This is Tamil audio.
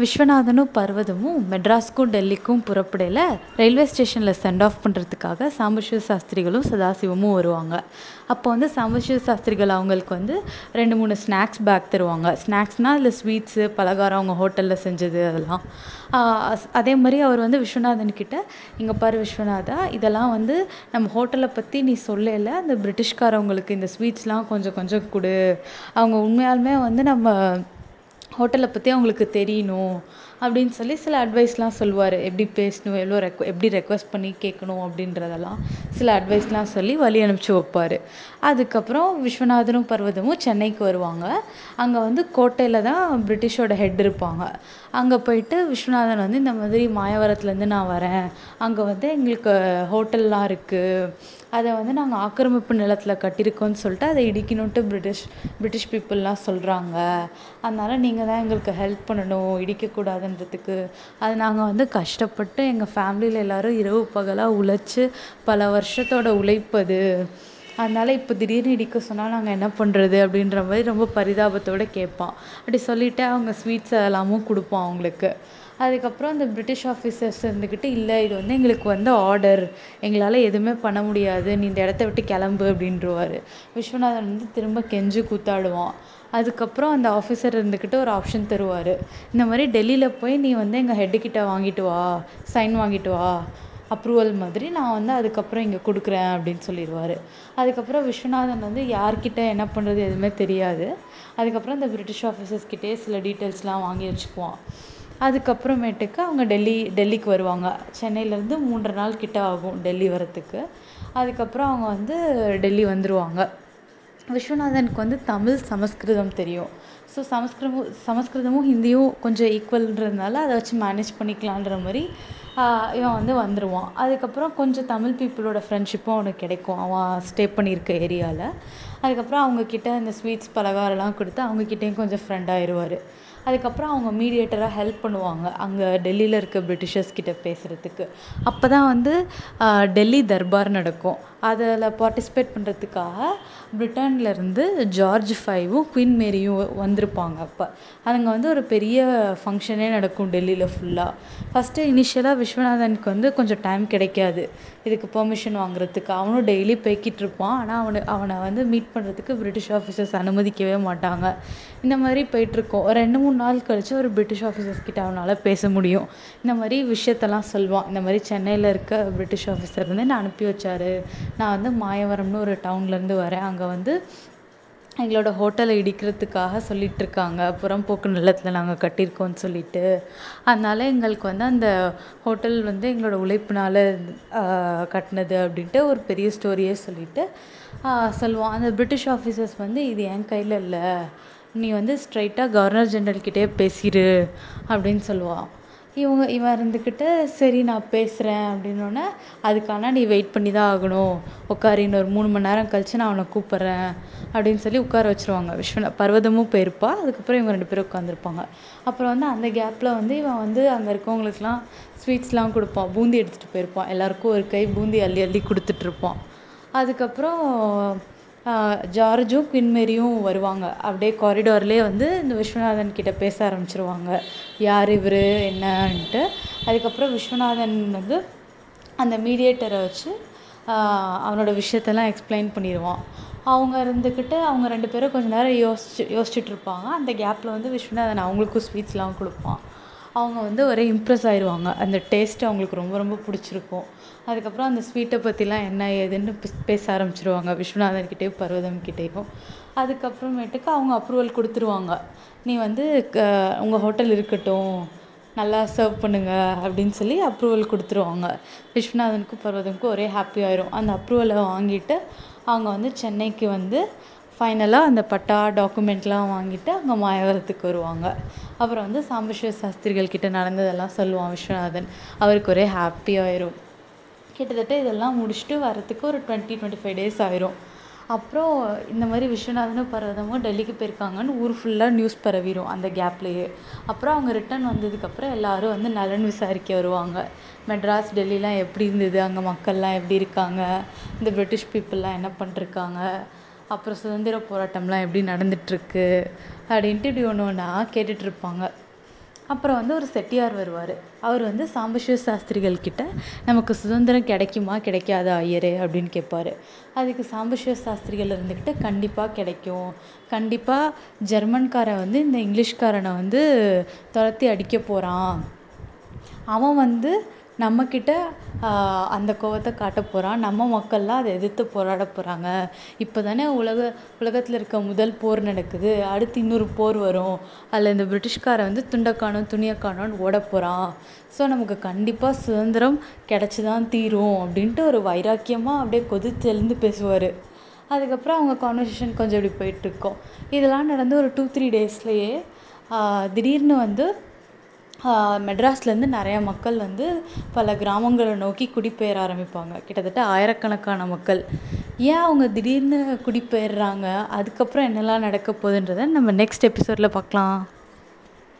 விஸ்வநாதனும் பர்வதமும் மெட்ராஸுக்கும் டெல்லிக்கும் புறப்படையில் ரயில்வே ஸ்டேஷனில் சென்ட் ஆஃப் பண்ணுறதுக்காக சாம்பசிவ சாஸ்திரிகளும் சதாசிவமும் வருவாங்க. அப்போ வந்து சாம்பசிவ சாஸ்திரிகள் அவங்களுக்கு வந்து ரெண்டு மூணு ஸ்நாக்ஸ் பேக் தருவாங்க. ஸ்நாக்ஸ்னால் அதில் ஸ்வீட்ஸு பலகாரம் அவங்க ஹோட்டலில் செஞ்சது அதெல்லாம். அதே மாதிரி அவர் வந்து விஸ்வநாதன் கிட்டே இங்கே பாரு விஸ்வநாதா இதெல்லாம் வந்து நம்ம ஹோட்டலை பற்றி நீ சொல்லல. அந்த பிரிட்டிஷ்காரவங்களுக்கு இந்த ஸ்வீட்ஸ்லாம் கொஞ்சம் கொஞ்சம் கொடு. அவங்க உண்மையாலுமே வந்து நம்ம ஹோட்டலை பற்றி அவங்களுக்கு தெரியணும். அப்படின்னு சொல்லி சில அட்வைஸ்லாம் சொல்லுவார். எப்படி பேசணும் எவ்வளோ ரெக் எப்படி ரெக்வஸ்ட் பண்ணி கேட்கணும் அப்படின்றதெல்லாம் சில அட்வைஸ்லாம் சொல்லி வழி அனுப்பிச்சி வைப்பாரு. அதுக்கப்புறம் விஸ்வநாதனும் பர்வதமும் சென்னைக்கு வருவாங்க. அங்கே வந்து கோட்டையில் தான் பிரிட்டிஷோட ஹெட் இருப்பாங்க. அங்கே போயிட்டு விஸ்வநாதன் வந்து இந்த மாதிரி மாயவரத்துலேருந்து நான் வரேன். அங்கே வந்து எங்களுக்கு ஹோட்டல்லாம் இருக்குது அதை வந்து நாங்கள் ஆக்கிரமிப்பு நிலத்தில் கட்டியிருக்கோன்னு சொல்லிட்டு அதை இடிக்கணுன்ட்டு பிரிட்டிஷ் பிரிட்டிஷ் பீப்புளெலாம் சொல்கிறாங்க அதனால் நீங்கள் தான் எங்களுக்கு ஹெல்ப் பண்ணணும். இடிக்கக்கூடாதுன்னு பண்ணுறதுக்கு அது நாங்கள் வந்து கஷ்டப்பட்டு எங்கள் ஃபேமிலியில் எல்லோரும் இரவு பகலாக உழைச்சி பல வருஷத்தோட உழைப்பு அது. அதனால் இப்போ திடீர்னு இடிக்க சொன்னால் நாங்கள் என்ன பண்ணுறது அப்படின்ற மாதிரி ரொம்ப பரிதாபத்தோடு கேட்பான். அப்படி சொல்லிவிட்டு அவங்க ஸ்வீட்ஸ் எல்லாமும் கொடுப்பான் அவங்களுக்கு. அதுக்கப்புறம் அந்த பிரிட்டிஷ் ஆஃபீஸர்ஸ் இருந்துக்கிட்டு இல்லை இது வந்து எங்களுக்கு வந்த ஆர்டர் எங்களால் எதுவுமே பண்ண முடியாது. நீ இந்த இடத்த விட்டு கிளம்பு அப்படின்ருவாரு விஸ்வநாதன் வந்து திரும்ப கெஞ்சி கூத்தாடுவான். அதுக்கப்புறம் அந்த ஆஃபீஸர் இருந்துக்கிட்டு ஒரு ஆப்ஷன் தருவார். இந்த மாதிரி டெல்லியில் போய் நீ வந்து எங்கள் ஹெட்டுக்கிட்ட வாங்கிட்டு வா. சைன் வாங்கிட்டு வா. அப்ரூவல் மாதிரி நான் வந்து அதுக்கப்புறம் இங்கே கொடுக்குறேன் அப்படின்னு சொல்லிடுவார். அதுக்கப்புறம் விஸ்வநாதன் வந்து யார்கிட்ட என்ன பண்ணுறது எதுவுமே தெரியாது. அதுக்கப்புறம் இந்த பிரிட்டிஷ் ஆஃபீஸர்ஸ்கிட்டயே சில டீட்டெயில்ஸ்லாம் வாங்கி வச்சுக்குவான். அதுக்கப்புறமேட்டுக்கு அவங்க டெல்லி டெல்லிக்கு வருவாங்க. சென்னையிலேருந்து மூன்றரை நாள் கிட்ட ஆகும் டெல்லி வரத்துக்கு அதுக்கப்புறம் அவங்க வந்து டெல்லி வந்துடுவாங்க விஸ்வநாதனுக்கு வந்து தமிழ் சமஸ்கிருதம் தெரியும். ஸோ சமஸ்கிருதமும் சமஸ்கிருதமும் ஹிந்தியும் கொஞ்சம் ஈக்குவல்ன்றதுனால அதை வச்சு மேனேஜ் பண்ணிக்கலான்ற மாதிரி இவன் வந்து வந்துடுவான் அதுக்கப்புறம் கொஞ்சம் தமிழ் பீப்புளோட ஃப்ரெண்ட்ஷிப்பும் அவனுக்கு கிடைக்கும். அவன் ஸ்டே பண்ணியிருக்க ஏரியாவில் அதுக்கப்புறம் அவங்கக்கிட்ட இந்த ஸ்வீட்ஸ் பலகாரம்லாம் கொடுத்து அவங்கக்கிட்டேயும் கொஞ்சம் ஃப்ரெண்ட் ஆயிடுவாரு அதுக்கப்புறம் அவங்க மீடியேட்டராக ஹெல்ப் பண்ணுவாங்க அங்கே டெல்லியில் இருக்க பிரிட்டிஷர்ஸ் கிட்ட பேசுகிறதுக்கு அப்போ தான் வந்து டெல்லி தர்பார் நடக்கும். அதில் பார்ட்டிசிபேட் பண்ணுறதுக்காக பிரிட்டன்லேருந்து ஜார்ஜ் ஃபைவும் குயின் மேரியும் வந்திருப்பாங்க அப்போ. அதுங்க வந்து ஒரு பெரிய ஃபங்க்ஷனே நடக்கும் டெல்லியில் ஃபுல்லாக ஃபஸ்ட்டு இனிஷியலாக விஸ்வநாதனுக்கு வந்து கொஞ்சம் டைம் கிடைக்காது. இதுக்கு பெர்மிஷன் வாங்குறதுக்கு. அவனும் டெய்லி போய்க்கிட்டு இருப்பான். ஆனால் அவனை அவனை வந்து மீட் பண்ணுறதுக்கு பிரிட்டிஷ் ஆஃபீஸர்ஸ் அனுமதிக்கவே மாட்டாங்க. இந்த மாதிரி போயிட்டுருக்கோம். ஒரு ரெண்டு மூணு நாள் கழித்து ஒரு பிரிட்டிஷ் ஆஃபீஸர்ஸ் கிட்ட அவனால் பேச முடியும். இந்த மாதிரி விஷயத்தெல்லாம் சொல்லுவான் இந்த மாதிரி சென்னையில் இருக்க பிரிட்டிஷ் ஆஃபீஸர் வந்து என்னை அனுப்பி வச்சாரு? நான் வந்து மாயவரம்னு ஒரு டவுன்லேருந்து வரேன். அங்கே வந்து எங்களோட ஹோட்டலை இடிக்கிறதுக்காக சொல்லிகிட்ருக்காங்க புறம்போக்கு நிலத்தில் நாங்கள் கட்டியிருக்கோன்னு சொல்லிட்டு. அதனால் எங்களுக்கு வந்து அந்த ஹோட்டல் வந்து எங்களோட உழைப்புனால் கட்டினது அப்படின்ட்டு ஒரு பெரிய ஸ்டோரியே சொல்லிட்டு சொல்லுவான் அந்த பிரிட்டிஷ் ஆஃபீஸர்ஸ் வந்து இது என் கையில் இல்லை. நீ வந்து ஸ்ட்ரைட்டாக கவர்னர் ஜெனரல் பேசிடு அப்படின்னு சொல்லுவான். இவங்க இவன் இருந்துக்கிட்டு சரி நான் பேசுகிறேன் அப்படின்னோடனே அதுக்கான நீ வெயிட் பண்ணி தான் ஆகணும். உட்காரு இன்னொரு மூணு மணி நேரம் கழித்து நான் அவனை கூப்பிட்றேன். அப்படின்னு சொல்லி உட்கார வச்சுருவாங்க. விஸ்வநா பர்வதமும் போயிருப்பா. அதுக்கப்புறம் இவங்க ரெண்டு பேரும் உட்காந்துருப்பாங்க அப்புறம் வந்து அந்த கேப்பில் வந்து இவன் வந்து அங்கே இருக்கவங்களுக்குலாம் ஸ்வீட்ஸ்லாம் கொடுப்பான். பூந்தி எடுத்துகிட்டு போயிருப்பான். எல்லாருக்கும் ஒரு கை பூந்தி அள்ளி அள்ளி கொடுத்துட்ருப்பான் அதுக்கப்புறம் ஜார்ஜும் குயின் மேரியும் வருவாங்க. அப்படியே காரிடார்லேயே வந்து இந்த விஸ்வநாதன் கிட்ட பேச ஆரம்பிச்சிருவாங்க. யார் இவர் என்னன்ட்டு. அதுக்கப்புறம் விஸ்வநாதன் வந்து அந்த மீடியேட்டரை வச்சு அவனோட விஷயத்தெல்லாம் எக்ஸ்பிளைன் பண்ணிடுவான் அவங்க இருந்துக்கிட்டு அவங்க ரெண்டு பேரும் கொஞ்ச நேரம் யோசிச்சு யோசிச்சுட்ருப்பாங்க அந்த கேப்பில் வந்து விஸ்வநாதன் அவங்களுக்கும் ஸ்வீட்ஸ்லாம் கொடுப்பான். அவங்க வந்து ஒரே இம்ப்ரெஸ் ஆயிடுவாங்க அந்த டேஸ்ட் அவங்களுக்கு ரொம்ப ரொம்ப பிடிச்சிருக்கும். அதுக்கப்புறம் அந்த ஸ்வீட்டை பற்றிலாம் என்ன ஏதுன்னு பேச ஆரம்பிச்சிருவாங்க. விஸ்வநாதன்கிட்டேயும் பர்வதம்கிட்டேயும் அதுக்கப்புறமேட்டுக்கு அவங்க அப்ரூவல் கொடுத்துருவாங்க. நீ வந்து க உங்கள் ஹோட்டல் இருக்கட்டும் நல்லா சர்வ் பண்ணுங்க அப்படின்னு சொல்லி அப்ரூவல் கொடுத்துருவாங்க. விஸ்வநாதனுக்கும் பர்வதம்க்கும் ஒரே ஹாப்பி ஆயிரும். அந்த அப்ரூவலை வாங்கிட்டு அவங்க வந்து சென்னைக்கு வந்து ஃபைனலாக அந்த பட்டா டாக்குமெண்ட்லாம் வாங்கிட்டு அங்கே மாயவரத்துக்கு வருவாங்க. அப்புறம் வந்து சாம்பசிவ சாஸ்திரிகள் கிட்ட நடந்ததெல்லாம் சொல்லுவான் விஸ்வநாதன். அவருக்கு ஒரே ஹாப்பி கிட்டத்தட்ட இதெல்லாம் முடிச்சுட்டு வரத்துக்கு ஒரு டுவெண்ட்டி டுவெண்ட்டி ஃபைவ் டேஸ் ஆயிரும். அப்புறம் இந்த மாதிரி விஸ்வநாதனும் பர்வதமும் டெல்லிக்கு போயிருக்காங்கன்னு ஊர் ஃபுல்லாக நியூஸ் பரவிடும் அந்த கேப்லேயே அப்புறம் அவங்க ரிட்டன் வந்ததுக்கப்புறம் எல்லாரும் வந்து நலன் விசாரிக்க வருவாங்க. மெட்ராஸ் டெல்லிலாம் எப்படி இருந்தது? அங்கே மக்கள்லாம் எப்படி இருக்காங்க? இந்த பிரிட்டிஷ் பீப்புளெலாம் என்ன பண்ணிருக்காங்க? அப்புறம் சுதந்திர போராட்டம்லாம் எப்படி நடந்துகிட்ருக்கு அப்படின்ட்டு இப்படி ஒன்று ஒன்றா கேட்டுட்ருப்பாங்க அப்புறம் வந்து ஒரு செட்டியார் வருவார். அவர் வந்து சாம்பசிவ சாஸ்திரிகள் கிட்ட நமக்கு சுதந்திரம் கிடைக்குமா? கிடைக்காதா ஐயரே? அப்படின்னு கேட்பாரு. அதுக்கு சாம்பசிவ சாஸ்திரிகள் இருந்துக்கிட்டு கண்டிப்பாக கிடைக்கும். கண்டிப்பாக ஜெர்மன்காரன் வந்து இந்த இங்கிலீஷ்காரனை வந்து துரத்தி அடிக்க போகிறான் அவன் வந்து நம்மக்கிட்ட அந்த கோவத்தை காட்ட போகிறான் நம்ம மக்கள்லாம் அதை எதிர்த்து போராட போகிறாங்க இப்போ தானே உலக உலகத்தில் இருக்க முதல் போர் நடக்குது. அடுத்து இன்னொரு போர் வரும். அதில் இந்த பிரிட்டிஷ்காரன் வந்து துண்டை காணோம் துணியை காணோம்னு ஓட போகிறான் ஸோ நமக்கு கண்டிப்பாக சுதந்திரம் கிடச்சி தான் தீரும் அப்படின்ட்டு ஒரு வைராக்கியமாக அப்படியே கொதித்து எழுந்து பேசுவார். அதுக்கப்புறம் அவங்க கான்வர்சேஷன் கொஞ்சம் இப்படி போயிட்டுருக்கும் இதெல்லாம் நடந்து ஒரு டூ த்ரீ டேஸ்லேயே திடீர்னு வந்து மெட்ராஸ்லேருந்து நிறையா மக்கள் வந்து பல கிராமங்களை நோக்கி குடிபெயர ஆரம்பிப்பாங்க. கிட்டத்தட்ட ஆயிரக்கணக்கான மக்கள். ஏன் அவங்க திடீர்னு குடிபெயர்றாங்க? அதுக்கப்புறம் என்னெல்லாம் நடக்க போகுதுன்றத நம்ம நெக்ஸ்ட் எபிசோடில் பார்க்கலாம்.